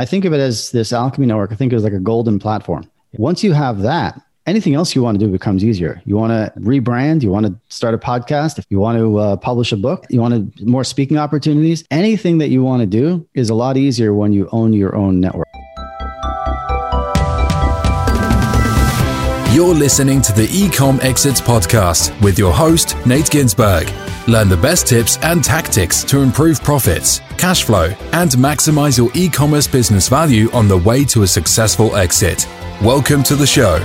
I think of it as this alchemy network. I think it was like a golden platform. Once you have that, anything else you want to do becomes easier. You want to rebrand, you want to start a podcast, if you want to uh, publish a book, you want more speaking opportunities, anything that you want to do is a lot easier when you own your own network. You're listening to the Ecom Exits podcast with your host, Nate Ginsburg. Learn the best tips and tactics to improve profits, cash flow, and maximize your e commerce business value on the way to a successful exit. Welcome to the show.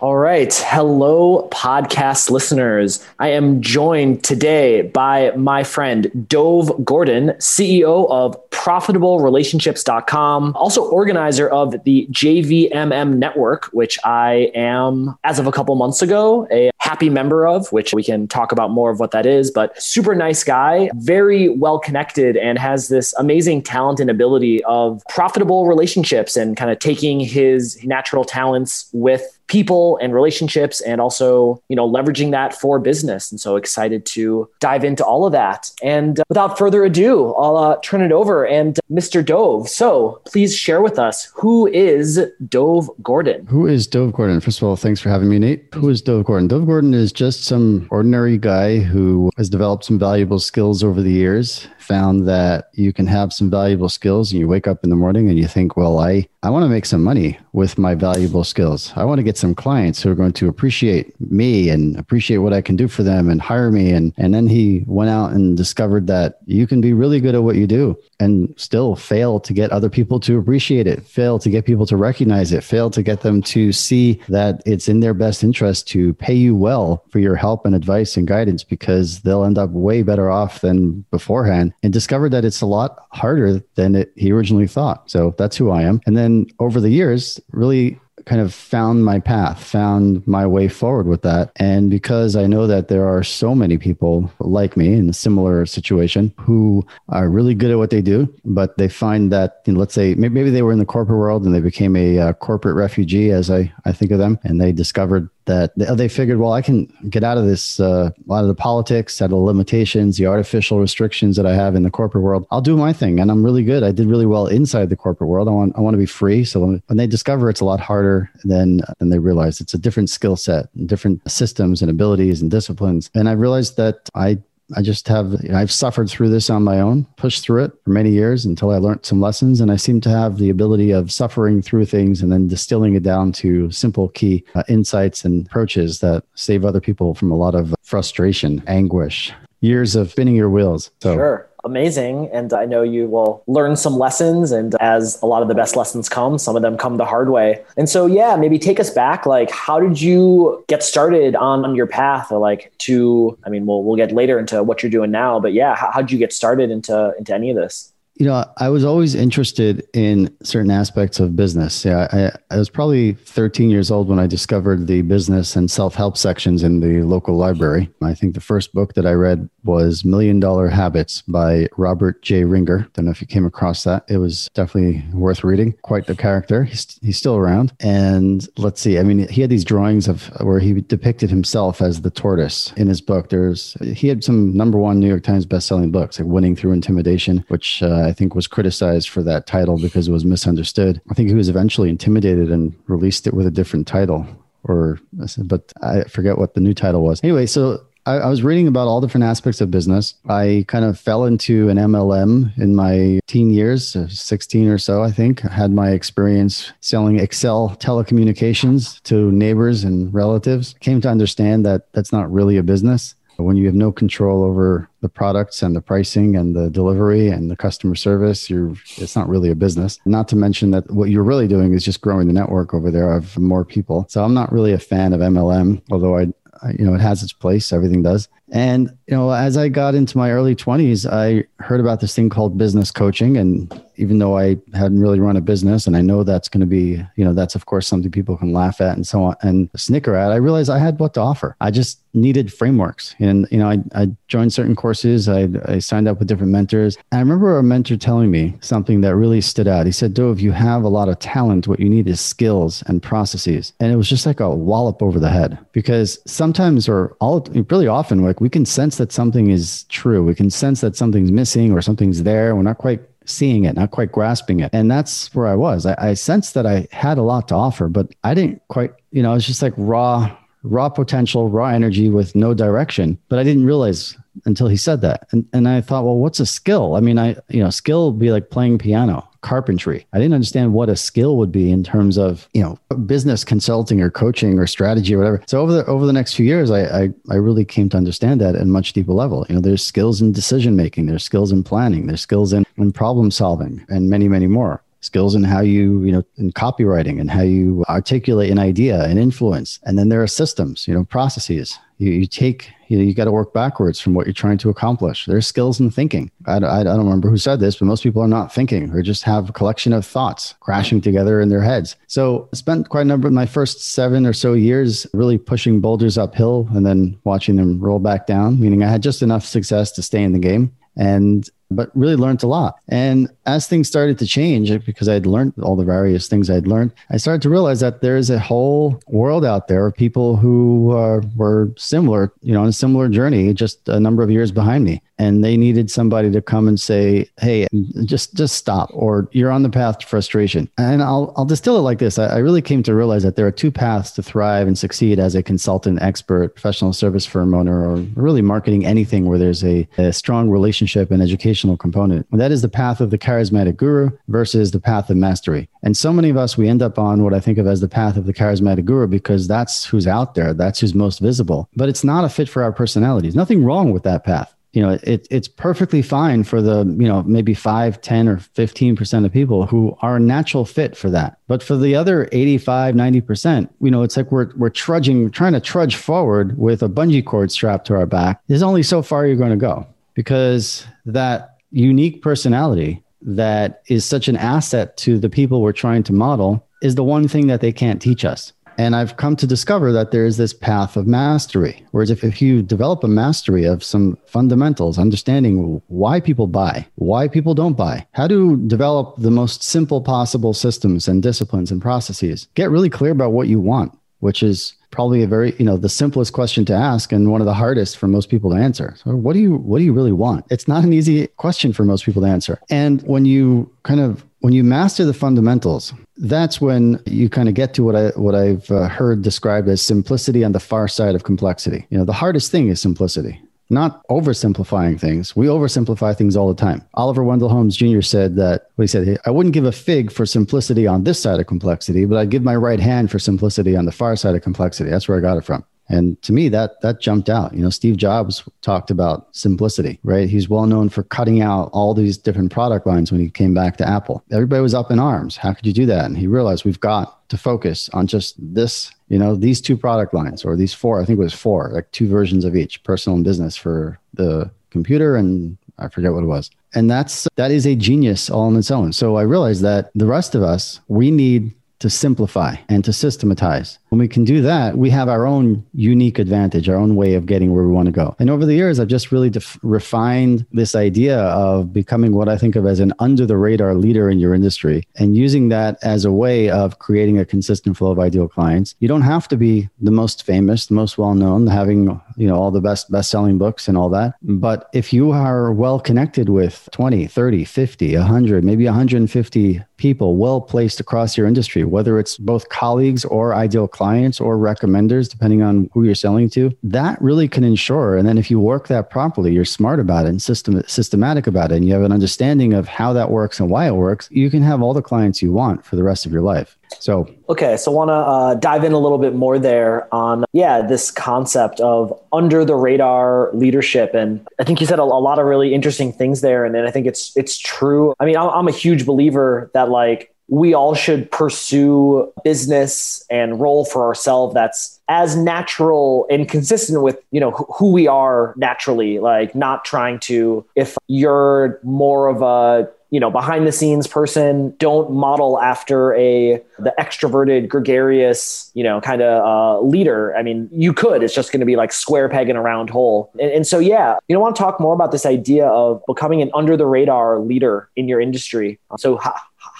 All right. Hello, podcast listeners. I am joined today by my friend Dov Gordon, CEO of ProfitableRelationships.com, also organizer of the JVMM network, which I am, as of a couple months ago, a happy member of, which we can talk about more of what that is. But super nice guy, very well connected, and has this amazing talent and ability of profitable relationships and kind of taking his natural talents with people and relationships and also you know leveraging that for business. And so excited to dive into all of that. And uh, without further ado i'll uh, turn it over. And uh, mr dov so please share with us who is dov gordon? Who is dov gordon? First of all thanks for having me nate. Who is dov gordon? Dov gordon is just some ordinary guy who has developed some valuable skills over the years found that you can have some valuable skills and you wake up in the morning and you think, well, I, I want to make some money with my valuable skills. I want to get some clients who are going to appreciate me and appreciate what I can do for them and hire me. And, and then he went out and discovered that you can be really good at what you do and still fail to get other people to appreciate it, fail to get people to recognize it, fail to get them to see that it's in their best interest to pay you well for your help and advice and guidance because they'll end up way better off than beforehand and discovered that it's a lot harder than it, he originally thought. So that's who I am. And then over the years, really kind of found my path, found my way forward with that. And because I know that there are so many people like me in a similar situation who are really good at what they do, but they find that, you know, let's say maybe they were in the corporate world and they became a uh, corporate refugee, as I, I think of them, and they discovered that they figured, well, I can get out of this, uh, lot of the politics, out of the limitations, the artificial restrictions that I have in the corporate world. I'll do my thing, and I'm really good. I did really well inside the corporate world. I want, I want to be free. So when, when they discover it's a lot harder than than they realize, it's a different skill set, different systems and abilities and disciplines. And I realized that I I just have, you know, I've suffered through this on my own, pushed through it for many years until I learned some lessons. And I seem to have the ability of suffering through things and then distilling it down to simple key uh, insights and approaches that save other people from a lot of frustration, anguish, years of spinning your wheels. So sure amazing. And I know you will learn some lessons. And as a lot of the best lessons come, some of them come the hard way. And so, yeah, maybe take us back. Like, how did you get started on, on your path or like to, I mean, we'll, we'll get later into what you're doing now, but yeah, how, did you get started into, into any of this? You know, I was always interested in certain aspects of business. Yeah, I, I, was probably 13 years old when I discovered the business and self help sections in the local library. I think the first book that I read was Million Dollar Habits by Robert J. Ringer. Don't know if you came across that. It was definitely worth reading. Quite the character. He's, he's still around. And let's see, I mean, he had these drawings of where he depicted himself as the tortoise in his book. There's, he had some number one New York Times best-selling books like Winning Through Intimidation, which uh, I think was criticized for that title because it was misunderstood. I think he was eventually intimidated and released it with a different title or but I forget what the new title was. Anyway, so I, I, was reading about all different aspects of business. I kind of fell into an MLM in my teen years, uh, 16 or so, I think. I had my experience selling Excel telecommunications to neighbors and relatives. Came to understand that that's not really a business when you have no control over the products and the pricing and the delivery and the customer service you're it's not really a business. Not to mention that what you're really doing is just growing the network over there of more people. So i'm not really a fan of mlm although i, I you know it has its place. Everything does and you know as i got into my early 20s i heard about this thing called business coaching and even though I hadn't really run a business and I know that's going to be, you know, that's of course something people can laugh at and so on and snicker at, I realized I had what to offer. I just needed frameworks. And, you know, I, I joined certain courses, I, I signed up with different mentors. And I remember a mentor telling me something that really stood out. He said, Dov, you have a lot of talent. What you need is skills and processes. And it was just like a wallop over the head because sometimes or all really often, like we can sense that something is true. We can sense that something's missing or something's there. We're not quite seeing it, not quite grasping it. And that's where I was. I, I sensed that I had a lot to offer, but I didn't quite, you know, it was just like raw raw potential, raw energy with no direction. But I didn't realize until he said that. And, and I thought, well, what's a skill? I mean, I, you know, skill would be like playing piano, carpentry. I didn't understand what a skill would be in terms of, you know, business consulting or coaching or strategy or whatever. So over the, over the next few years, I, I, I really came to understand that at a much deeper level. You know, there's skills in decision making, there's skills in planning, there's skills in, in problem solving and many, many more skills in how you, you know, in copywriting and how you articulate an idea and influence. And then there are systems, you know, processes. You, you take, you know, you got to work backwards from what you're trying to accomplish. There's skills in thinking. I, I, I don't remember who said this, but most people are not thinking or just have a collection of thoughts crashing together in their heads. So I spent quite a number of my first seven or so years really pushing boulders uphill and then watching them roll back down, meaning I had just enough success to stay in the game. And but really learned a lot. And as things started to change, because I'd learned all the various things I'd learned, I started to realize that there is a whole world out there of people who uh, were similar, you know, on a similar journey, just a number of years behind me and they needed somebody to come and say, "Hey, just just stop," or "You're on the path to frustration." And I'll I'll distill it like this: I, I, really came to realize that there are two paths to thrive and succeed as a consultant, expert, professional service firm owner, or really marketing anything where there's a, a strong relationship and educational component. And that is the path of the charismatic guru versus the path of mastery. And so many of us we end up on what I think of as the path of the charismatic guru because that's who's out there, that's who's most visible. But it's not a fit for our personalities. Nothing wrong with that path you know it, it's perfectly fine for the you know maybe 5 10 or 15% of people who are a natural fit for that. But for the other 85 90% you know it's like we're we're trudging trying to trudge forward with a bungee cord strapped to our back. There's only so far you're going to go because that unique personality that is such an asset to the people we're trying to model is the one thing that they can't teach us and I've come to discover that there is this path of mastery. Whereas if, if you develop a mastery of some fundamentals, understanding why people buy, why people don't buy, how to develop the most simple possible systems and disciplines and processes, get really clear about what you want, which is probably a very you know the simplest question to ask and one of the hardest for most people to answer so what do you what do you really want it's not an easy question for most people to answer and when you kind of when you master the fundamentals that's when you kind of get to what i what i've uh, heard described as simplicity on the far side of complexity you know the hardest thing is simplicity not oversimplifying things. We oversimplify things all the time. Oliver Wendell Holmes Jr. said that, he said, I wouldn't give a fig for simplicity on this side of complexity, but I'd give my right hand for simplicity on the far side of complexity. That's where I got it from. And to me, that that jumped out. You know, Steve Jobs talked about simplicity, right? He's well known for cutting out all these different product lines when he came back to Apple. Everybody was up in arms. How could you do that? And he realized we've got to focus on just this, you know, these two product lines or these four. I think it was four, like two versions of each, personal and business for the computer and I forget what it was. And that's that is a genius all on its own. So I realized that the rest of us, we need to simplify and to systematize. When we can do that, we have our own unique advantage, our own way of getting where we want to go. And over the years, I've just really def- refined this idea of becoming what I think of as an under the radar leader in your industry and using that as a way of creating a consistent flow of ideal clients. You don't have to be the most famous, the most well known, having you know all the best best selling books and all that. But if you are well connected with 20, 30, 50, 100, maybe 150 people well placed across your industry, whether it's both colleagues or ideal clients or recommenders, depending on who you're selling to, that really can ensure. And then if you work that properly, you're smart about it and system, systematic about it, and you have an understanding of how that works and why it works, you can have all the clients you want for the rest of your life. So, okay, so I want to uh, dive in a little bit more there on, yeah, this concept of under the radar leadership, and I think you said a, a lot of really interesting things there, and then I think it's it's true. I mean, I'm, I'm a huge believer that like we all should pursue business and role for ourselves that's as natural and consistent with you know who we are naturally like not trying to if you're more of a you know, behind the scenes person. Don't model after a the extroverted, gregarious, you know, kind of uh, leader. I mean, you could. It's just going to be like square peg in a round hole. And, and so, yeah, you know, want to talk more about this idea of becoming an under the radar leader in your industry. So,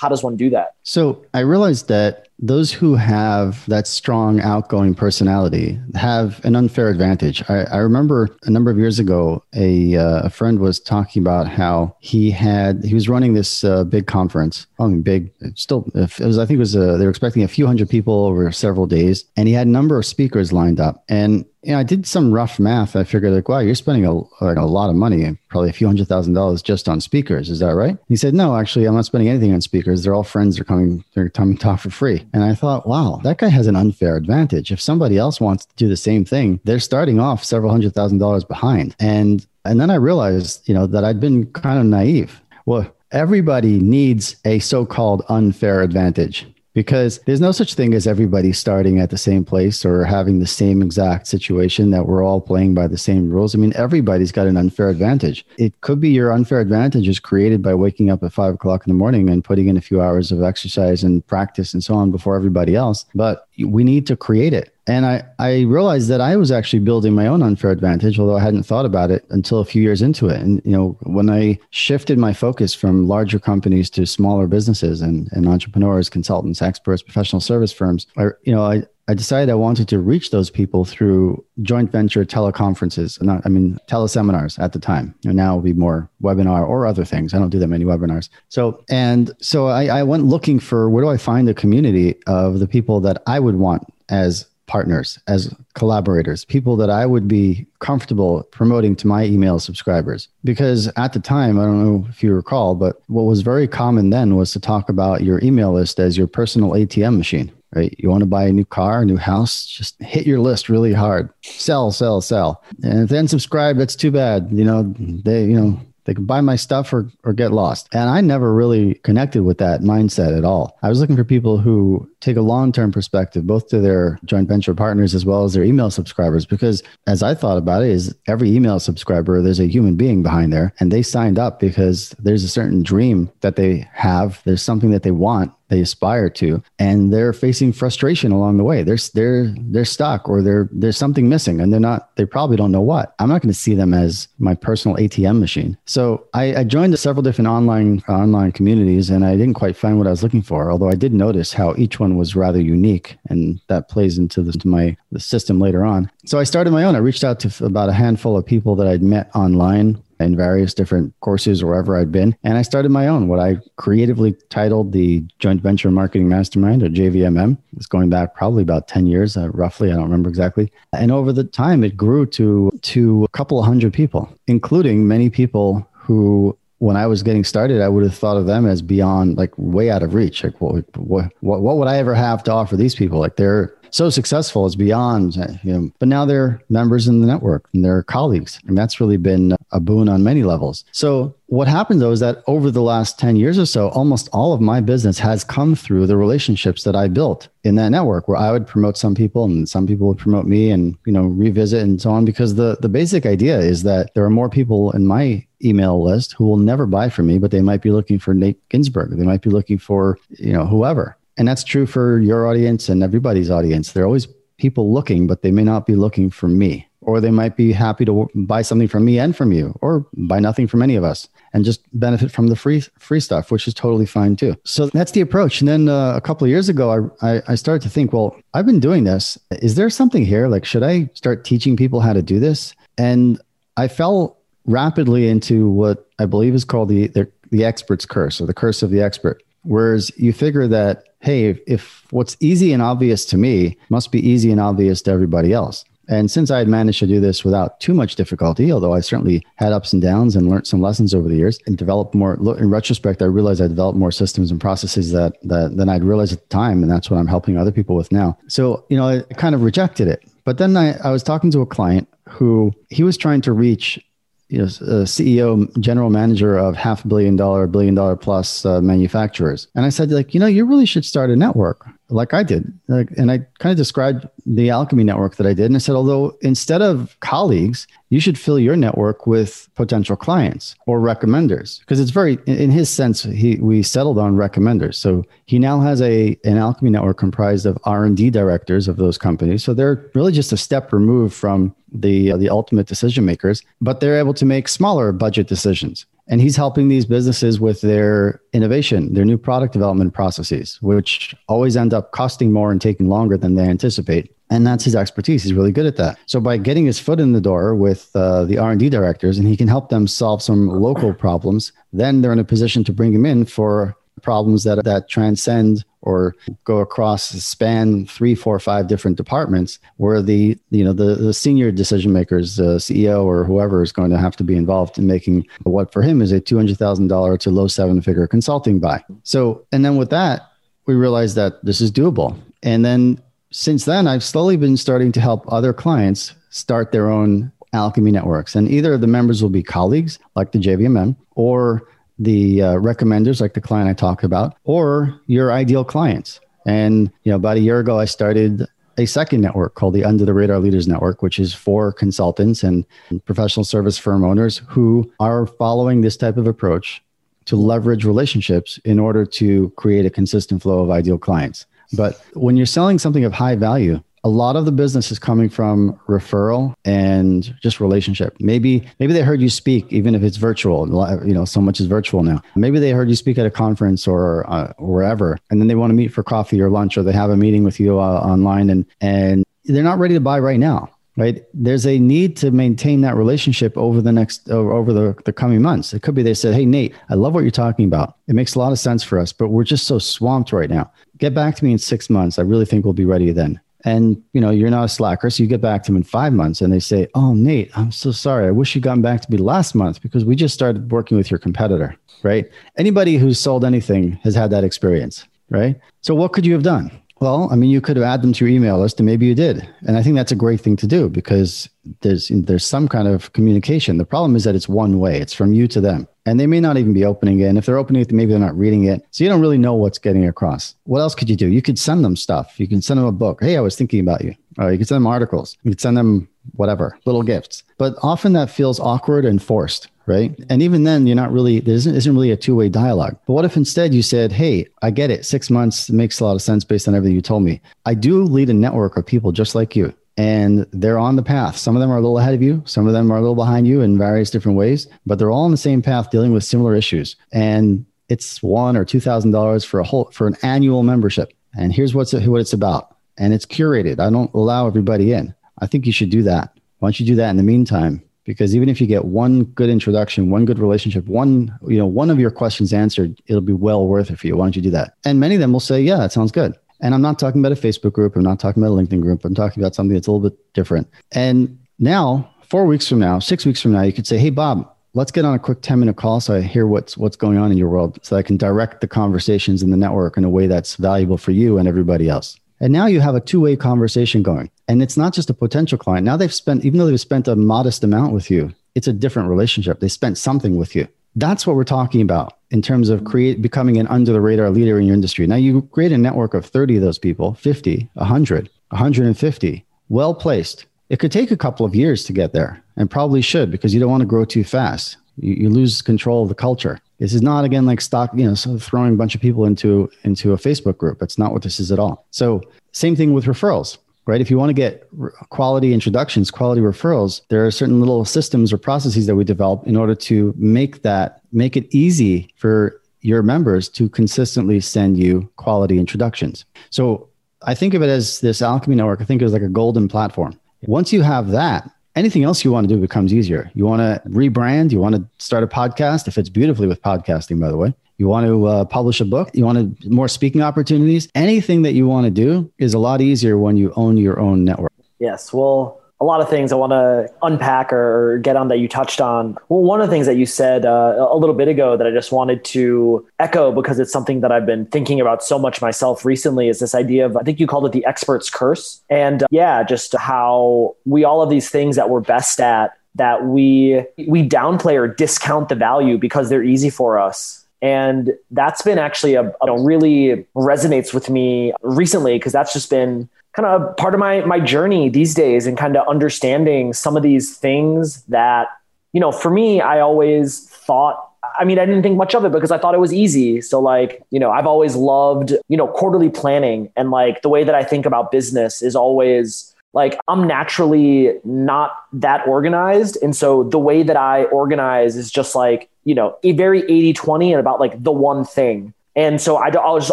how, does one do that? So, I realized that those who have that strong outgoing personality have an unfair advantage. I, I remember a number of years ago, a, uh, a, friend was talking about how he had he was running this uh, big conference. I mean, big, still, it was I think it was a, uh, they were expecting a few hundred people over several days, and he had a number of speakers lined up. And you know, I did some rough math. I figured like, wow, you're spending a, like a lot of money, probably a few hundred thousand dollars just on speakers. Is that right? He said, no, actually, I'm not spending anything on speakers. They're all friends. They're coming, they're coming to talk for free. And I thought, wow, that guy has an unfair advantage. If somebody else wants to do the same thing, they're starting off several hundred thousand dollars behind. And and then I realized, you know, that I'd been kind of naive. Well, everybody needs a so-called unfair advantage because there's no such thing as everybody starting at the same place or having the same exact situation that we're all playing by the same rules. I mean, everybody's got an unfair advantage. It could be your unfair advantage is created by waking up at five o'clock in the morning and putting in a few hours of exercise and practice and so on before everybody else. But we need to create it. And I, I realized that I was actually building my own unfair advantage, although I hadn't thought about it until a few years into it. And, you know, when I shifted my focus from larger companies to smaller businesses and, and entrepreneurs, consultants, experts, professional service firms, I, you know, I, I decided I wanted to reach those people through joint venture teleconferences, not, I mean, teleseminars at the time. And now will be more webinar or other things. I don't do that many webinars. So, and so I, I went looking for where do I find a community of the people that I would want as partners, as collaborators, people that I would be comfortable promoting to my email subscribers. Because at the time, I don't know if you recall, but what was very common then was to talk about your email list as your personal ATM machine. Right. You want to buy a new car, a new house, just hit your list really hard. Sell, sell, sell. And then subscribe, that's too bad. You know, they, you know, they can buy my stuff or, or get lost. And I never really connected with that mindset at all. I was looking for people who take a long term perspective, both to their joint venture partners as well as their email subscribers. Because as I thought about it, is every email subscriber, there's a human being behind there, and they signed up because there's a certain dream that they have, there's something that they want they aspire to and they're facing frustration along the way. They're they're they're stuck or they're there's something missing and they're not they probably don't know what. I'm not going to see them as my personal atm machine. So I, I joined several different online online communities and i didn't quite find what i was looking for although i did notice how each one was rather unique and that plays into the, my the system later on. So i started my own. I reached out to about a handful of people that i'd met online in various different courses wherever I'd been. And I started my own, what I creatively titled the Joint Venture Marketing Mastermind or JVMM. It's going back probably about 10 years, uh, roughly. I don't remember exactly. And over the time, it grew to, to a couple of hundred people, including many people who when I was getting started, I would have thought of them as beyond, like, way out of reach. Like, what, what, what would I ever have to offer these people? Like, they're so successful, it's beyond, uh, you know. But now they're members in the network and they're colleagues, and that's really been a boon on many levels. So what happened though is that over the last 10 years or so, almost all of my business has come through the relationships that I built in that network where I would promote some people and some people would promote me and, you know, revisit and so on. Because the, the basic idea is that there are more people in my email list who will never buy from me, but they might be looking for Nate Ginsburg. They might be looking for, you know, whoever. And that's true for your audience and everybody's audience. There are always people looking, but they may not be looking for me. Or they might be happy to buy something from me and from you or buy nothing from any of us and just benefit from the free free stuff which is totally fine too. So that's the approach. And then uh, a couple of years ago I, I, I started to think well i've been doing this. Is there something here? Like should i start teaching people how to do this? And i fell rapidly into what i believe is called the the, the expert's curse or the curse of the expert whereas you figure that hey if, if what's easy and obvious to me must be easy and obvious to everybody else and since I had managed to do this without too much difficulty, although I certainly had ups and downs and learned some lessons over the years and developed more, in retrospect, I realized I developed more systems and processes that, that than I'd realized at the time. And that's what I'm helping other people with now. So, you know, I kind of rejected it. But then I, I was talking to a client who he was trying to reach you know, CEO, general manager of half a billion dollar, billion dollar plus uh, manufacturers. And I said, like, you know, you really should start a network like I did. Like, and I kind of described the alchemy network that I did. And I said, although instead of colleagues, you should fill your network with potential clients or recommenders because it's very in his sense he we settled on recommenders so he now has a an alchemy network comprised of r&d directors of those companies so they're really just a step removed from the uh, the ultimate decision makers but they're able to make smaller budget decisions and he's helping these businesses with their innovation, their new product development processes, which always end up costing more and taking longer than they anticipate. And that's his expertise. He's really good at that. So by getting his foot in the door with uh, the R and D directors, and he can help them solve some local problems, then they're in a position to bring him in for problems that that transcend or go across span three four five different departments where the you know the, the senior decision makers the ceo or whoever is going to have to be involved in making what for him is a $200000 to low seven figure consulting buy. So and then with that we realized that this is doable. And then since then i've slowly been starting to help other clients start their own alchemy networks. And either the members will be colleagues like the jvmm or the uh, recommenders, like the client I talked about, or your ideal clients. And you know, about a year ago, I started a second network called the Under the Radar Leaders Network, which is for consultants and professional service firm owners who are following this type of approach to leverage relationships in order to create a consistent flow of ideal clients. But when you're selling something of high value, a lot of the business is coming from referral and just relationship. Maybe maybe they heard you speak, even if it's virtual. You know, so much is virtual now. Maybe they heard you speak at a conference or uh, wherever, and then they want to meet for coffee or lunch, or they have a meeting with you uh, online, and and they're not ready to buy right now. Right? There's a need to maintain that relationship over the next over the, the coming months. It could be they said, "Hey Nate, I love what you're talking about. It makes a lot of sense for us, but we're just so swamped right now. Get back to me in six months. I really think we'll be ready then." And you know you're not a slacker so you get back to them in five months and they say oh nate i'm so sorry. I wish you'd gotten back to me last month because we just started working with your competitor right? Anybody who's sold anything has had that experience right? So what could you have done well i mean you could added them to your email list and maybe you did and i think that's a great thing to do because there's there's some kind of communication the problem is that it's one way it's from you to them and they may not even be opening it. And if they're opening it, maybe they're not reading it. So you don't really know what's getting across. What else could you do? You could send them stuff. You can send them a book. Hey, I was thinking about you. Or you could send them articles. You could send them whatever, little gifts. But often that feels awkward and forced, right? And even then, you're not really, there isn't, isn't really a two way dialogue. But what if instead you said, Hey, I get it. Six months makes a lot of sense based on everything you told me. I do lead a network of people just like you and they're on the path. Some of them are a little ahead of you, some of them are a little behind you in various different ways, but they're all on the same path dealing with similar issues. And it's one or two thousand dollars for a whole for an annual membership. And here's what's what it's about. And it's curated. I don't allow everybody in. I think you should do that. Why don't you do that in the meantime? Because even if you get one good introduction, one good relationship, one you know one of your questions answered, it'll be well worth it for you. Why don't you do that? And many of them will say, "Yeah, that sounds good." And I'm not talking about a Facebook group. I'm not talking about a LinkedIn group. I'm talking about something that's a little bit different. And now, four weeks from now, six weeks from now, you could say, Hey, Bob, let's get on a quick 10 minute call so I hear what's what's going on in your world so I can direct the conversations in the network in a way that's valuable for you and everybody else. And now you have a two-way conversation going. And it's not just a potential client. Now they've spent, even though they've spent a modest amount with you, it's a different relationship. They spent something with you. That's what we're talking about in terms of create becoming an under the radar leader in your industry. Now you create a network of 30 of those people, 50, 100, 150, well placed. It could take a couple of years to get there and probably should because you don't want to grow too fast. You, you lose control of the culture. This is not again like stock, you know, so throwing a bunch of people into into a Facebook group. That's not what this is at all. So same thing with referrals right? If you want to get quality introductions, quality referrals, there are certain little systems or processes that we develop in order to make that, make it easy for your members to consistently send you quality introductions. So I think of it as this alchemy network. I think it was like a golden platform. Once you have that, anything else you want to do becomes easier. You want to rebrand, you want to start a podcast. It fits beautifully with podcasting, by the way you want to uh, publish a book, you want to, more speaking opportunities, anything that you want to do is a lot easier when you own your own network. Yes. Well, a lot of things I want to unpack or get on that you touched on. Well, one of the things that you said uh, a little bit ago that I just wanted to echo because it's something that I've been thinking about so much myself recently is this idea of, I think you called it the expert's curse. And uh, yeah, just how we all have these things that we're best at that we we downplay or discount the value because they're easy for us and that's been actually a, a really resonates with me recently because that's just been kind of part of my my journey these days and kind of understanding some of these things that you know for me i always thought I mean, I didn't think much of it because I thought it was easy. So, like, you know, I've always loved, you know, quarterly planning. And like the way that I think about business is always like I'm naturally not that organized. And so the way that I organize is just like, you know, a very 80 20 and about like the one thing. And so I, I'll just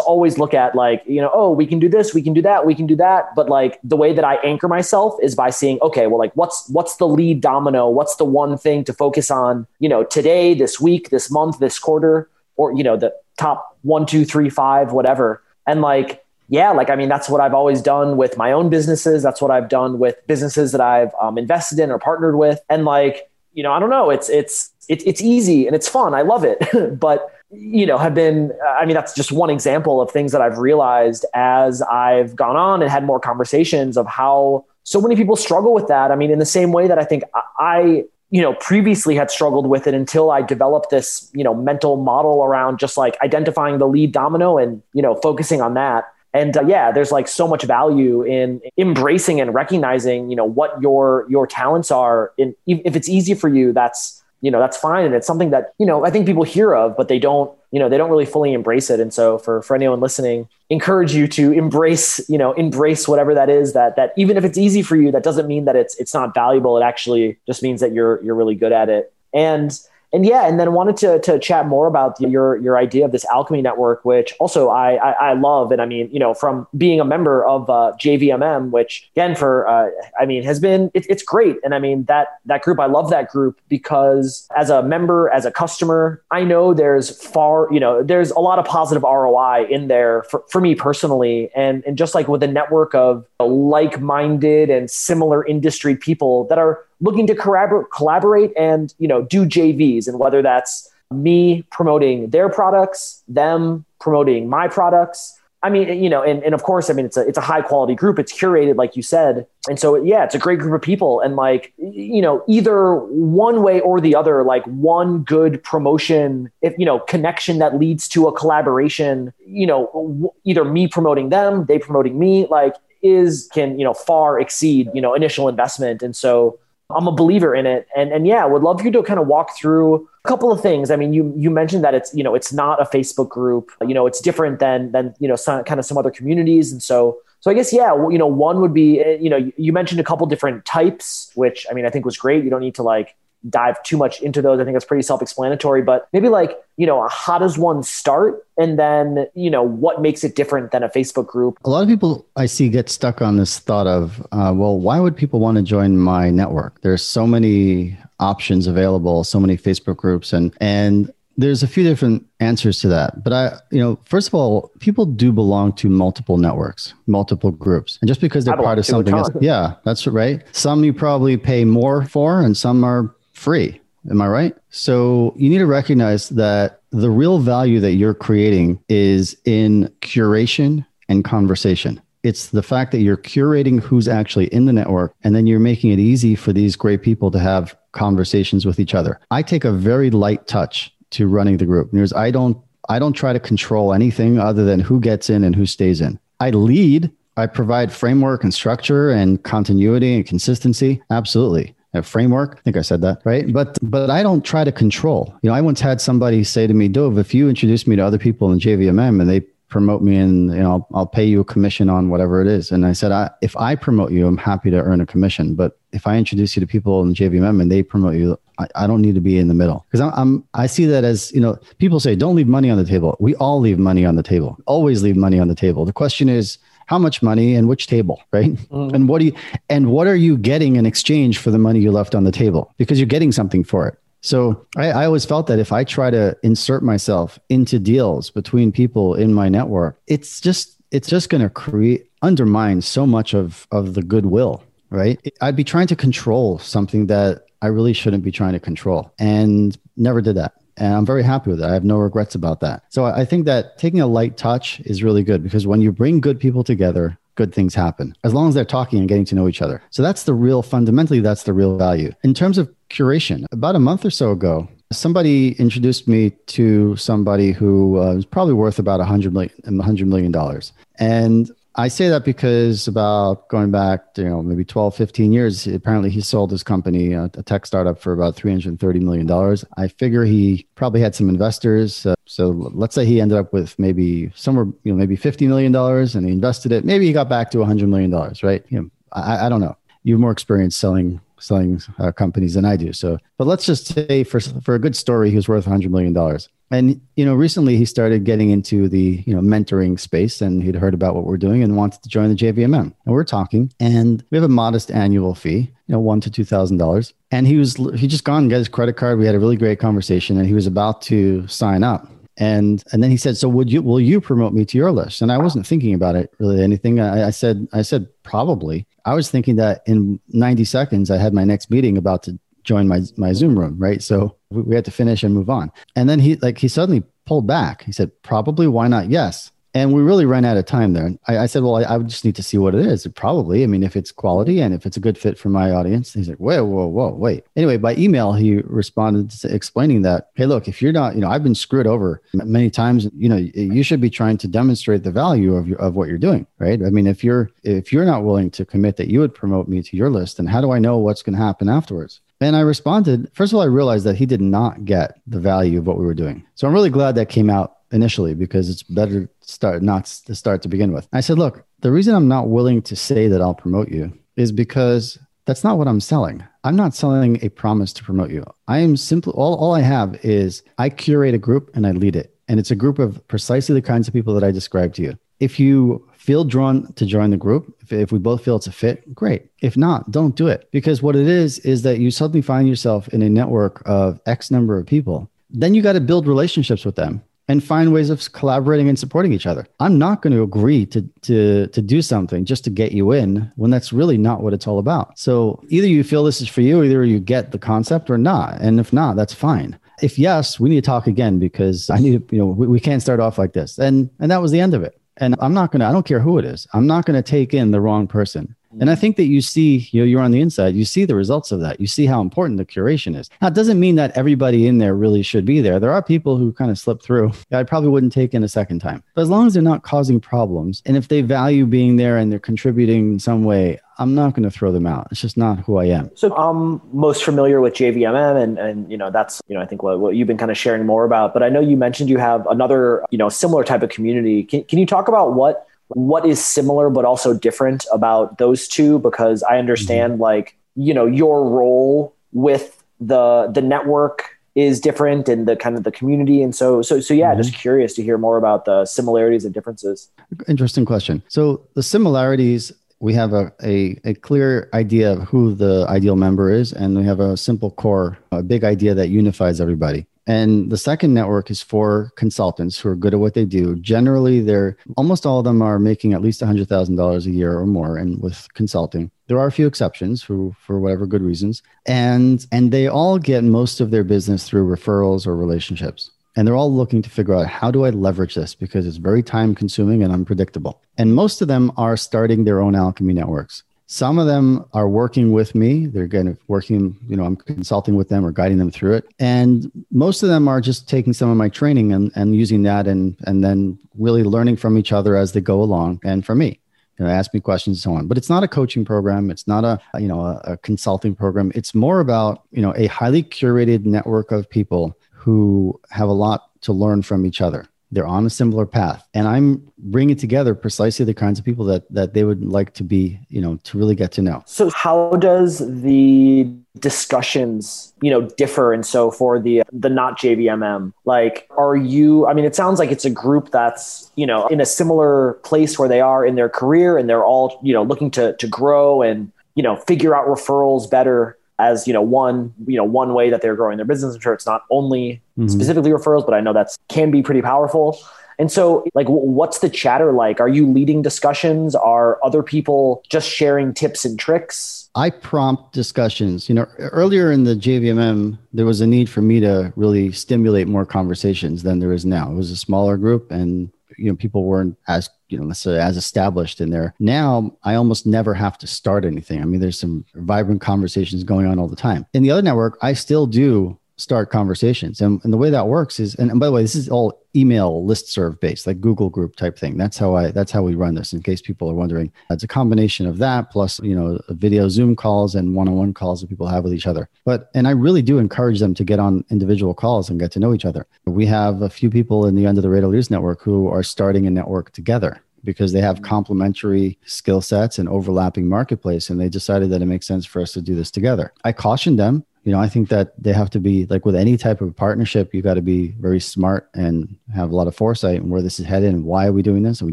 always look at like, you know, oh, we can do this, we can do that, we can do that. But like the way that I anchor myself is by seeing, okay, well, like what's what's the lead domino? What's the one thing to focus on, you know, today, this week, this month, this quarter, or you know, the top one, two, three, five, whatever. And like, yeah, like I mean, that's what I've always done with my own businesses. That's what I've done with businesses that I've um, invested in or partnered with. And like, you know, I don't know, it's it's it's it's easy and it's fun. I love it, but you know, have been, I mean, that's just one example of things that I've realized as I've gone on and had more conversations of how so many people struggle with that. I mean, in the same way that I think I, you know, previously had struggled with it until I developed this, you know, mental model around just like identifying the lead domino and, you know, focusing on that. And uh, yeah, there's like so much value in embracing and recognizing, you know, what your your talents are. In if it's easy for you, that's you know that's fine. And it's something that you know i think people hear of but they don't you know they don't really fully embrace it. And so for for anyone listening encourage you to embrace you know embrace whatever that is that that even if it's easy for you that doesn't mean that it's it's not valuable. It actually just means that you're you're really good at it. And and yeah, and then wanted to to chat more about your your idea of this alchemy network, which also I I, I love, and I mean you know from being a member of uh, JVMM, which again for uh, I mean has been it, it's great, and I mean that that group I love that group because as a member as a customer I know there's far you know there's a lot of positive ROI in there for, for me personally, and and just like with a network of like minded and similar industry people that are looking to collaborate, and you know do JVs, and whether that's me promoting their products, them promoting my products. I mean, you know, and, and of course, I mean, it's a, it's a high quality group. It's curated, like you said. And so, yeah, it's a great group of people. And like, you know, either one way or the other, like one good promotion, if, you know, connection that leads to a collaboration, you know, either me promoting them, they promoting me, like is, can, you know, far exceed, you know, initial investment. And so, I'm a believer in it. And and yeah, would love you to kind of walk through a couple of things. I mean, you you mentioned that it's you know it's not a Facebook group. You know, it's different than than you know some kind of some other communities. And so so I guess yeah, you know, one would be eh, you know you mentioned a couple different types, which I mean I think was great. You don't need to like dive too much into those. I think that's pretty self-explanatory, but maybe like, you know, how does one start? And then, you know, what makes it different than a Facebook group? A lot of people I see get stuck on this thought of, uh, well, why would people want to join my network? There's so many options available, so many Facebook groups and, and there's a few different answers to that but i you know first of all people do belong to multiple networks multiple groups and just because they're part of something else yeah that's right some you probably pay more for and some are free. Am I right? So you need to recognize that the real value that you're creating is in curation and conversation. It's the fact that you're curating who's actually in the network and then you're making it easy for these great people to have conversations with each other. I take a very light touch to running the group. I don't I don't try to control anything other than who gets in and who stays in. I lead, I provide framework and structure and continuity and consistency. Absolutely framework. I think I said that, right? But but I don't try to control. You know, I once had somebody say to me, Dov, if you introduce me to other people in JVMM and they promote me and you know I'll, I'll pay you a commission on whatever it is and i said I, if i promote you i'm happy to earn a commission but if i introduce you to people in jvmm and they promote you i, I don't need to be in the middle because I'm, I'm i see that as you know people say don't leave money on the table we all leave money on the table always leave money on the table the question is how much money and which table, right? Mm. And what do you and what are you getting in exchange for the money you left on the table? Because you're getting something for it. So I, I, always felt that if I try to insert myself into deals between people in my network, it's just it's just going to create undermine so much of of the goodwill, right? I'd be trying to control something that I really shouldn't be trying to control, and never did that. And I'm very happy with it. I have no regrets about that. So I think that taking a light touch is really good because when you bring good people together, good things happen as long as they're talking and getting to know each other. So that's the real fundamentally that's the real value. In terms of curation, about a month or so ago, somebody introduced me to somebody who uh, was probably worth about a hundred million, hundred million dollars. And I say that because about going back, to, you know, maybe 12, 15 years, apparently he sold his company, uh, a tech startup, for about $330 million. I figure he probably had some investors. Uh, so let's say he ended up with maybe somewhere, you know, maybe $50 million and he invested it. Maybe he got back to $100 million, right? You know, I, I don't know. You have more experience selling selling uh, companies than I do. So, but let's just say for for a good story, he was worth 100 million dollars. And you know, recently he started getting into the you know mentoring space, and he'd heard about what we're doing and wanted to join the JVMM. And we're talking, and we have a modest annual fee, you know, one to two thousand dollars. And he was he just gone and got his credit card. We had a really great conversation, and he was about to sign up. And and then he said, "So would you will you promote me to your list?" And I wasn't thinking about it really anything. I, I said I said probably. I was thinking that in 90 seconds I had my next meeting about to join my my Zoom room, right? So we, we had to finish and move on. And then he like he suddenly pulled back. He said, "Probably, why not? Yes." And we really ran out of time there. I, I said, well, I, I, would just need to see what it is. Probably. I mean, if it's quality and if it's a good fit for my audience. He's like, whoa, whoa, whoa, wait. Anyway, by email, he responded explaining that, hey, look, if you're not, you know, I've been screwed over many times. You know, you should be trying to demonstrate the value of your, of what you're doing, right? I mean, if you're if you're not willing to commit that you would promote me to your list, then how do I know what's going to happen afterwards? And I responded, first of all, I realized that he did not get the value of what we were doing. So I'm really glad that came out initially because it's better to start not to start to begin with. I said, look, the reason I'm not willing to say that I'll promote you is because that's not what I'm selling. I'm not selling a promise to promote you. I am simply all, all I have is I curate a group and I lead it. And it's a group of precisely the kinds of people that I described to you. If you feel drawn to join the group, if, if we both feel it's a fit, great. If not, don't do it. Because what it is, is that you suddenly find yourself in a network of X number of people. Then you got to build relationships with them and find ways of collaborating and supporting each other. I'm not going to agree to to to do something just to get you in when that's really not what it's all about. So either you feel this is for you, either you get the concept or not. And if not, that's fine. If yes, we need to talk again because I need, you know, we, we can't start off like this. And and that was the end of it. And I'm not going to I don't care who it is. I'm not going to take in the wrong person. And I mm. think that you see, you know, you're on the inside, you see the results of that. You see how important the curation is. Now, it doesn't mean that everybody in there really should be there. There are people who kind of slip through. I probably wouldn't take in a second time. But as long as they're not causing problems and if they value being there and they're contributing in some way, I'm not going to throw them out. It's just not who I am. So I'm most familiar with JVMM and, and you know, that's, you know, I think what, what you've been kind of sharing more about, but I know you mentioned you have another, you know, similar type of community. Can, can you talk about what what is similar but also different about those two because i understand mm-hmm. like you know your role with the the network is different and the kind of the community and so so so yeah mm-hmm. just curious to hear more about the similarities and differences interesting question so the similarities we have a, a, a clear idea of who the ideal member is and we have a simple core a big idea that unifies everybody and the second network is for consultants who are good at what they do. Generally, they're almost all of them are making at least $100,000 a year or more and with consulting. There are a few exceptions who for whatever good reasons. And and they all get most of their business through referrals or relationships. And they're all looking to figure out how do I leverage this because it's very time consuming and unpredictable. And most of them are starting their own alchemy networks. Some of them are working with me. They're kind of working, you know, I'm consulting with them or guiding them through it. And most of them are just taking some of my training and, and using that and, and then really learning from each other as they go along and from me. You know, ask me questions and so on. But it's not a coaching program. It's not a, you know, a, a consulting program. It's more about, you know, a highly curated network of people who have a lot to learn from each other. They're on a similar path. And i'm bringing together precisely the kinds of people that that they would like to be you know to really get to know. So how does the discussions you know differ? And so for the the not jvmm like are you i mean it sounds like it's a group that's you know in a similar place where they are in their career and they're all you know looking to to grow and you know figure out referrals better as you know one you know one way that they're growing their business. I'm sure it's not only mm-hmm. specifically referrals but i know that's can be pretty powerful. And so like what's the chatter like? Are you leading discussions? Are other people just sharing tips and tricks? I prompt discussions. You know earlier in the jvmm there was a need for me to really stimulate more conversations than there is now. It was a smaller group and you know people weren't as you know necessarily as established in there. Now I almost never have to start anything. I mean, there's some vibrant conversations going on all the time. In the other network, I still do start conversations. And, and the way that works is, and, and by the way, this is all email list serve based, like Google group type thing. That's how I, that's how we run this in case people are wondering. It's a combination of that plus, you know, video Zoom calls and one-on-one calls that people have with each other. But, and I really do encourage them to get on individual calls and get to know each other. We have a few people in the Under the Radar Leaders Network who are starting a network together because they have mm-hmm. complementary skill sets and overlapping marketplace and they decided that it makes sense for us to do this together i cautioned them you know, I think that they have to be like with any type of partnership, you got to be very smart and have a lot of foresight and where this is headed and why are we doing this? Are we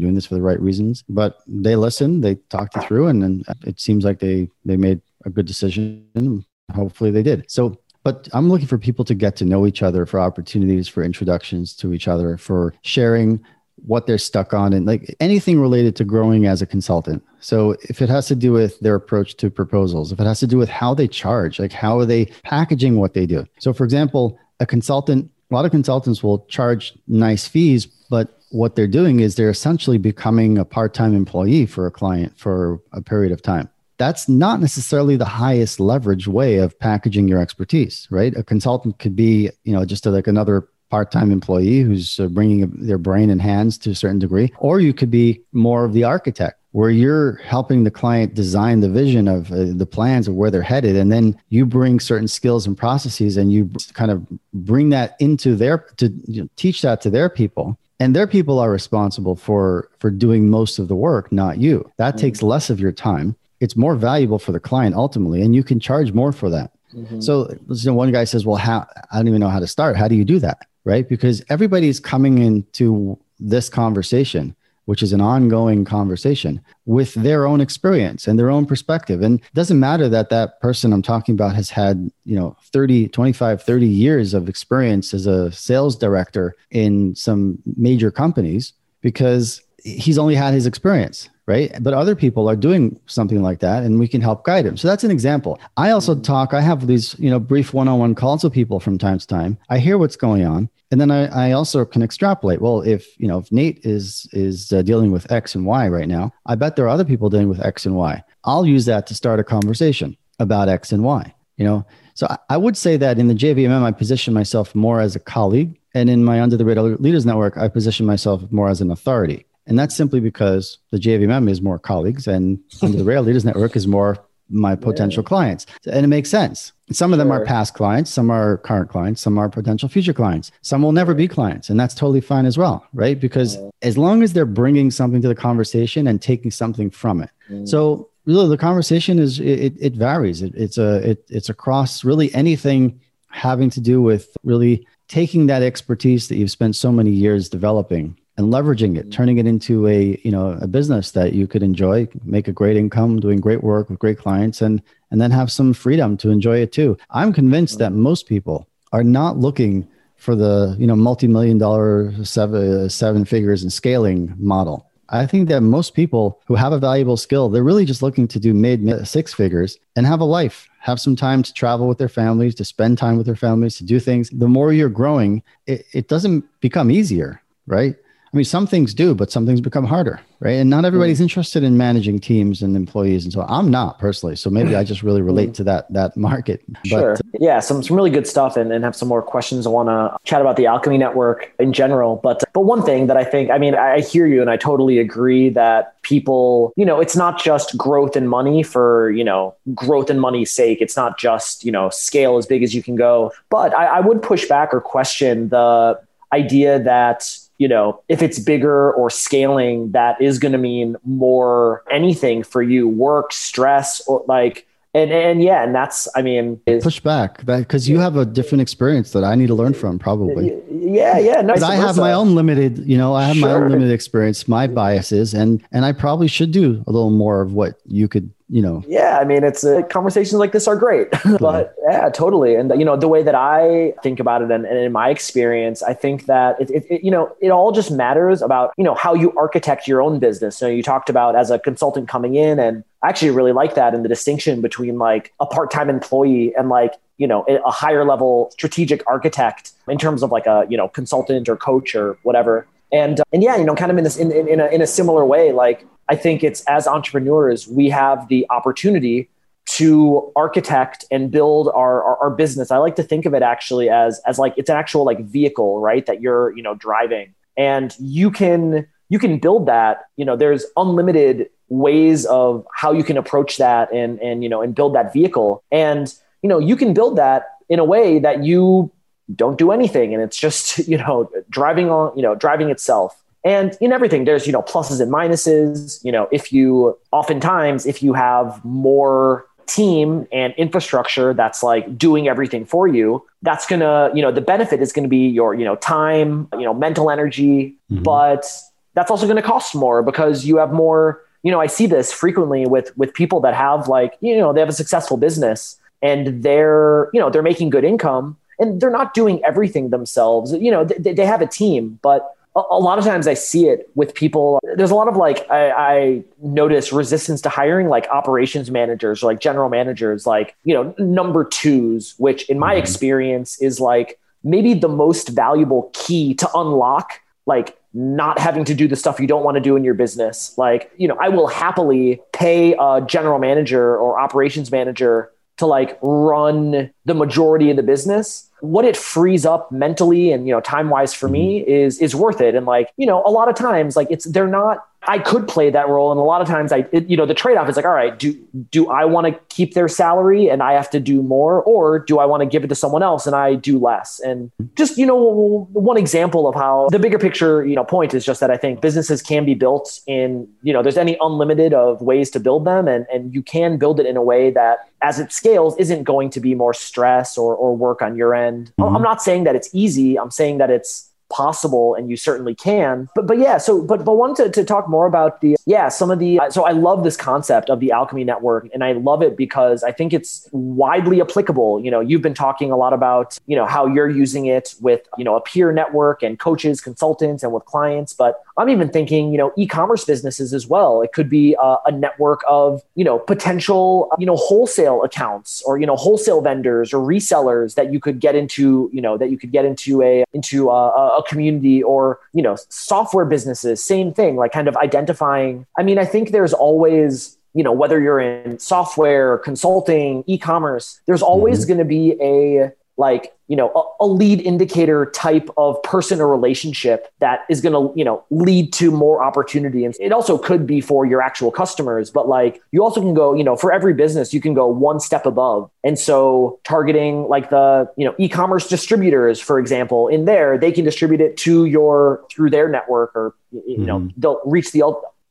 doing this for the right reasons? But they listened, they talked you through, and then it seems like they they made a good decision. Hopefully, they did. So but I'm looking for people to get to know each other, for opportunities for introductions to each other, for sharing what they're stuck on and like anything related to growing as a consultant. So if it has to do with their approach to proposals, if it has to do with how they charge, like how are they packaging what they do. So for example, a consultant, a lot of consultants will charge nice fees, but what they're doing is they're essentially becoming a part-time employee for a client for a period of time. That's not necessarily the highest leverage way of packaging your expertise, right? A consultant could be, you know, just like another part-time employee who's uh, bringing their brain and hands to a certain degree or you could be more of the architect where you're helping the client design the vision of uh, the plans of where they're headed and then you bring certain skills and processes and you kind of bring that into their to you know, teach that to their people and their people are responsible for for doing most of the work not you. That mm-hmm. takes less of your time. It's more valuable for the client ultimately and you can charge more for that. Mm-hmm. so know, one guy says well how i don't even know how to start. How do you do that right? Because everybody's coming into this conversation, which is an ongoing conversation with their own experience and their own perspective. And it doesn't matter that that person I'm talking about has had, you know, 30, 25, 30 years of experience as a sales director in some major companies because he's only had his experience right? But other people are doing something like that and we can help guide them. So that's an example. I also talk, I have these, you know, brief one-on-one calls with people from time to time. I hear what's going on. And then I, I also can extrapolate. Well, if, you know, if Nate is, is uh, dealing with X and Y right now, I bet there are other people dealing with X and Y. I'll use that to start a conversation about X and Y, you know? So I, I would say that in the JVMM, I position myself more as a colleague. And in my Under the Radar Leaders Network, I position myself more as an authority. And that's simply because the JVMM is more colleagues and under the Radar Leaders Network is more my potential yeah. clients. And it makes sense. Some of them are past clients, some are current clients, some are potential future clients. Some will never be clients, and that's totally fine as well, right? Because yeah. as long as they're bringing something to the conversation and taking something from it. Mm. So really the conversation is it, it varies. It, it's a it, it's across really anything having to do with really taking that expertise that you've spent so many years developing and leveraging it, turning it into a you know a business that you could enjoy, make a great income, doing great work with great clients, and and then have some freedom to enjoy it too. I'm convinced that most people are not looking for the you know multi-million dollar seven uh, seven figures and scaling model. I think that most people who have a valuable skill, they're really just looking to do mid six figures and have a life, have some time to travel with their families, to spend time with their families, to do things. The more you're growing, it, it doesn't become easier, right? I mean, some things do, but some things become harder, right? And not everybody's interested in managing teams and employees, and so I'm not personally. So maybe I just really relate to that that market. Sure. But, uh, yeah, some some really good stuff, and, and have some more questions. I want to chat about the Alchemy Network in general, but but one thing that I think, I mean, I hear you, and I totally agree that people, you know, it's not just growth and money for you know growth and money's sake. It's not just you know scale as big as you can go. But I, I would push back or question the idea that you know, if it's bigger or scaling, that is going to mean more anything for you, work, stress, or like, and and yeah, and that's I mean, push back that because you have a different experience that I need to learn from, probably. Yeah, yeah, nice. I have my own limited, you know, I have sure. my own limited experience, my biases, and and I probably should do a little more of what you could you know. Yeah i mean it's uh, conversations like this are great. But yeah totally. And you know the way that i think about it and, and in my experience i think that it, it, it, you know it all just matters about you know how you architect your own business. You know you talked about as a consultant coming in and I actually really like that and the distinction between like a part-time employee and like you know a higher level strategic architect in terms of like a you know consultant or coach or whatever And, uh, and yeah, you know, kind of in this, in, in, in, a, in a similar way, like I think it's as entrepreneurs, we have the opportunity to architect and build our, our, our, business. I like to think of it actually as, as like, it's an actual like vehicle, right? That you're, you know, driving and you can, you can build that, you know, there's unlimited ways of how you can approach that and, and, you know, and build that vehicle. And, you know, you can build that in a way that you don't do anything. And it's just you know driving on you know driving itself. And in everything there's you know pluses and minuses. You know if you oftentimes if you have more team and infrastructure that's like doing everything for you that's gonna you know the benefit is gonna be your you know time you know mental energy. Mm-hmm. but that's also gonna cost more because you have more you know i see this frequently with with people that have like you know they have a successful business and they're you know they're making good income and they're not doing everything themselves you know they, they have a team but a, a, lot of times i see it with people there's a lot of like I, I notice resistance to hiring like operations managers or like general managers like you know number twos which in my mm-hmm. experience is like maybe the most valuable key to unlock like not having to do the stuff you don't want to do in your business. Like, you know, I will happily pay a general manager or operations manager to like run the majority of the business what it frees up mentally and you know time wise for me mm-hmm. is is worth it and like you know a lot of times like it's they're not I could play that role, and a lot of times I, it, you know, the trade off is like, all right, do do I want to keep their salary and I have to do more, or do I want to give it to someone else and I do less? And just you know, one example of how the bigger picture, you know, point is just that I think businesses can be built in, you know, there's any unlimited of ways to build them, and and you can build it in a way that as it scales isn't going to be more stress or or work on your end. Mm-hmm. I'm not saying that it's easy. I'm saying that it's possible and you certainly can. But but yeah so but but wanted to, to talk more about the yeah some of the uh, so i love this concept of the alchemy network and i love it because i think it's widely applicable. You know you've been talking a lot about you know how you're using it with you know a peer network and coaches consultants and with clients but i'm even thinking you know e-commerce businesses as well. It could be a, a network of you know potential you know wholesale accounts or you know wholesale vendors or resellers that you could get into you know that you could get into a into a, a a community or you know software businesses. Same thing like kind of identifying. I mean i think there's always you know whether you're in software consulting e-commerce there's always mm-hmm. going to be a like you know a, a, lead indicator type of person or relationship that is going to you know lead to more opportunity and it also could be for your actual customers but like you also can go you know for every business you can go one step above and so targeting like the you know e-commerce distributors for example in there they can distribute it to your through their network or you know mm-hmm. they'll reach the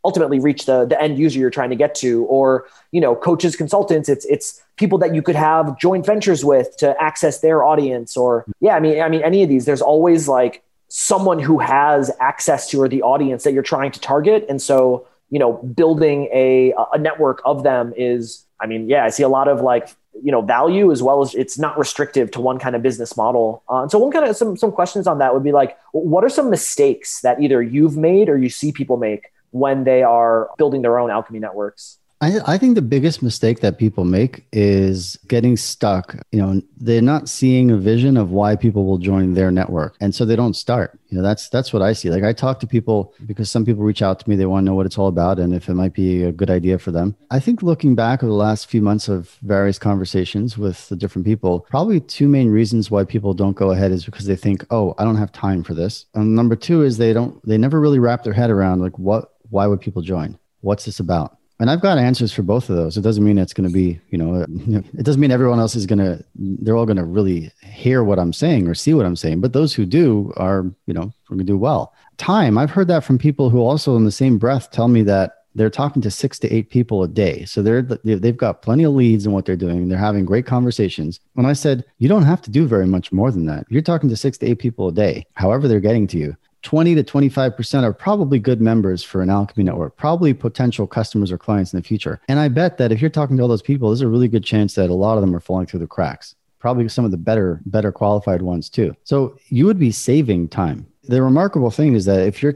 ultimately reach the, the end user you're trying to get to or you know coaches consultants it's it's people that you could have joint ventures with to access their audience or yeah i mean i mean any of these there's always like someone who has access to or the audience that you're trying to target. And so you know building a a network of them is i mean yeah i see a lot of like you know value as well as it's not restrictive to one kind of business model. Uh, and so one kind of some some questions on that would be like what are some mistakes that either you've made or you see people make when they are building their own alchemy networks? I, I, think the biggest mistake that people make is getting stuck. You know, they're not seeing a vision of why people will join their network, and so they don't start. You know, that's that's what I see. Like I talk to people because some people reach out to me, they want to know what it's all about and if it might be a good idea for them. I think looking back over the last few months of various conversations with the different people, probably two main reasons why people don't go ahead is because they think, oh, I don't have time for this. And number two is they don't they never really wrap their head around like what why would people join? What's this about? And I've got answers for both of those. It doesn't mean it's going to be, you know, it doesn't mean everyone else is going to, they're all going to really hear what I'm saying or see what I'm saying. But those who do are, you know, going to do well. Time, I've heard that from people who also, in the same breath, tell me that they're talking to six to eight people a day. So they're, they've got plenty of leads in what they're doing. They're having great conversations. When I said, you don't have to do very much more than that, you're talking to six to eight people a day, however they're getting to you 20 to 25% are probably good members for an Alchemy network, probably potential customers or clients in the future. And I bet that if you're talking to all those people, there's a really good chance that a lot of them are falling through the cracks. Probably some of the better, better qualified ones too. So you would be saving time. The remarkable thing is that if you're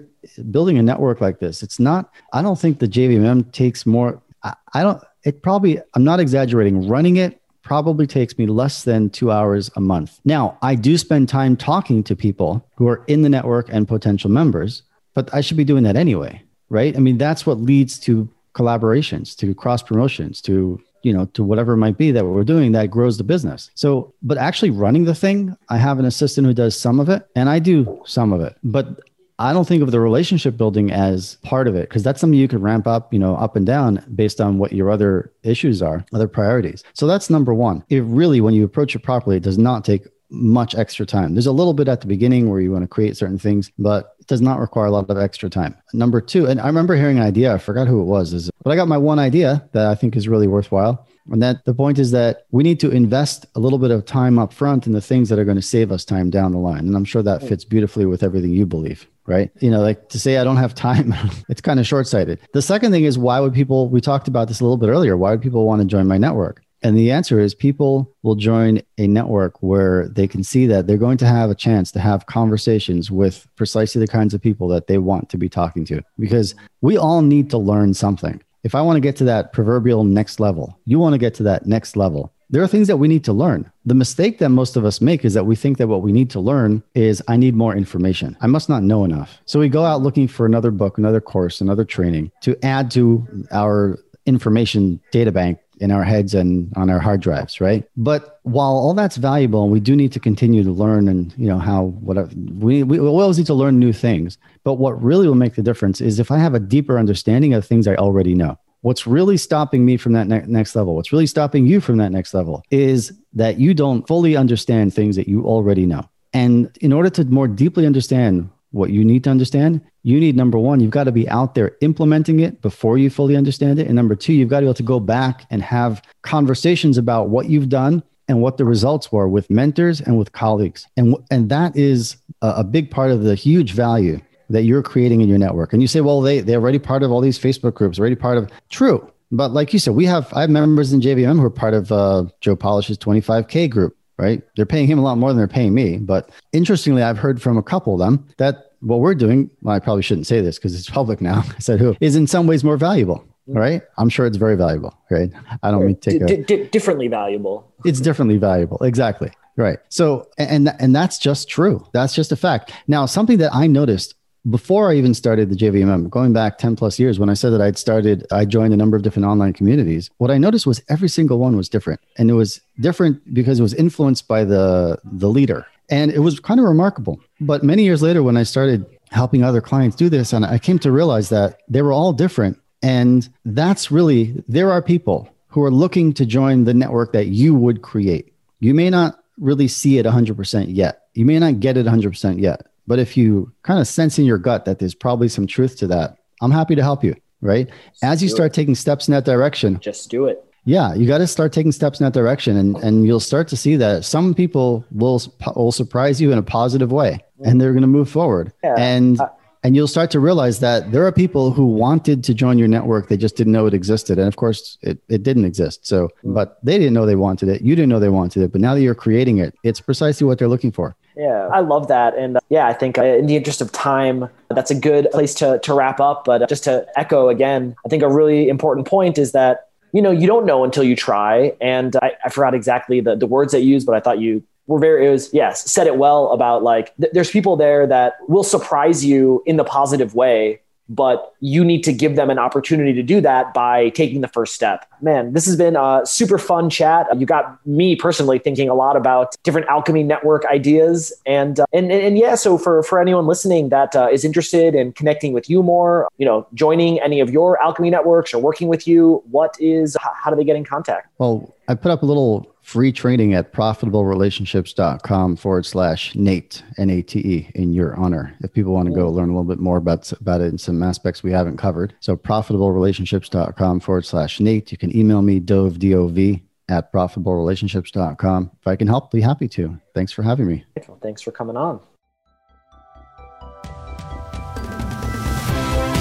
building a network like this, it's not, I don't think the JVMM takes more, I, I don't, it probably, I'm not exaggerating, running it probably takes me less than two hours a month. Now, I do spend time talking to people who are in the network and potential members, but I should be doing that anyway, right? I mean, that's what leads to collaborations, to cross promotions, to you know, to whatever it might be that we're doing that grows the business. So, but actually running the thing, I have an assistant who does some of it and I do some of it. But I don't think of the relationship building as part of it because that's something you could ramp up, you know, up and down based on what your other issues are, other priorities. So that's number one. It really, when you approach it properly, it does not take much extra time. There's a little bit at the beginning where you want to create certain things, but it does not require a lot of extra time. Number two, and I remember hearing an idea, I forgot who it was, is, but I got my one idea that I think is really worthwhile. And that the point is that we need to invest a little bit of time up front in the things that are going to save us time down the line. And I'm sure that fits beautifully with everything you believe, right? You know, like to say I don't have time, it's kind of short sighted. The second thing is why would people, we talked about this a little bit earlier, why would people want to join my network? And the answer is people will join a network where they can see that they're going to have a chance to have conversations with precisely the kinds of people that they want to be talking to. Because we all need to learn something. If I want to get to that proverbial next level, you want to get to that next level. There are things that we need to learn. The mistake that most of us make is that we think that what we need to learn is I need more information. I must not know enough. So we go out looking for another book, another course, another training to add to our information data bank in our heads and on our hard drives, right? But while all that's valuable, we do need to continue to learn and you know how whatever we we always need to learn new things. But what really will make the difference is if I have a deeper understanding of things I already know. What's really stopping me from that ne- next level, what's really stopping you from that next level is that you don't fully understand things that you already know. And in order to more deeply understand what you need to understand, you need number one, you've got to be out there implementing it before you fully understand it. And number two, you've got to be able to go back and have conversations about what you've done and what the results were with mentors and with colleagues. And, and that is a, a big part of the huge value that you're creating in your network. And you say, well, they, they're already part of all these Facebook groups, already part of true. But like you said, we have I have members in JVM who are part of uh, Joe Polish's 25K group right? They're paying him a lot more than they're paying me. But interestingly, I've heard from a couple of them that what we're doing, well, I probably shouldn't say this because it's public now. I said who is in some ways more valuable, mm-hmm. right? I'm sure it's very valuable, right? I don't mean to take a, d- differently valuable. It's differently valuable, exactly. Right. So, and and that's just true. That's just a fact. Now, something that I noticed before I even started the JVMM, going back 10 plus years, when I said that I'd started, I joined a number of different online communities. What I noticed was every single one was different. And it was different because it was influenced by the, the leader. And it was kind of remarkable. But many years later, when I started helping other clients do this, and I came to realize that they were all different. And that's really, there are people who are looking to join the network that you would create. You may not really see it 100% yet. You may not get it 100% yet but if you kind of sense in your gut that there's probably some truth to that, I'm happy to help you. Right. Just As you start it. taking steps in that direction, just do it. Yeah, you got to start taking steps in that direction, and and you'll start to see that some people will will surprise you in a positive way, mm. and they're going to move forward. Yeah. And and you'll start to realize that there are people who wanted to join your network they just didn't know it existed and of course it, it didn't exist so mm. but they didn't know they wanted it you didn't know they wanted it but now that you're creating it it's precisely what they're looking for yeah, I love that. And uh, yeah, I think uh, in the interest of time, that's a good place to, to wrap up. But uh, just to echo again, I think a really important point is that, you know, you don't know until you try. And I, I forgot exactly the, the words they used, but I thought you were very, it was, yes, said it well about like, th- there's people there that will surprise you in the positive way but you need to give them an opportunity to do that by taking the first step. Man, this has been a super fun chat. You got me personally thinking a lot about different alchemy network ideas, and uh, and, and yeah. So for for anyone listening that uh, is interested in connecting with you more, you know, joining any of your alchemy networks or working with you, what is how do they get in contact? Well, I put up a little free training at profitablerelationships.com forward slash Nate, N A T E, in your honor. If people want to go learn a little bit more about, about it and some aspects we haven't covered. So profitablerelationships.com forward slash Nate. You can email me, Dov, D O V, at profitablerelationships.com. If I can help, be happy to. Thanks for having me. Well, thanks for coming on.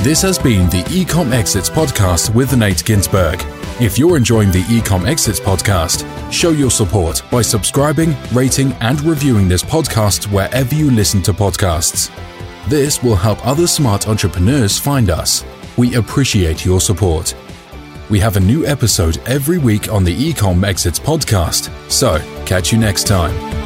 This has been the Ecom Exits podcast with Nate Ginsburg. If you're enjoying the Ecom Exits podcast, show your support by subscribing, rating, and reviewing this podcast wherever you listen to podcasts. This will help other smart entrepreneurs find us. We appreciate your support. We have a new episode every week on the Ecom Exits podcast, so catch you next time.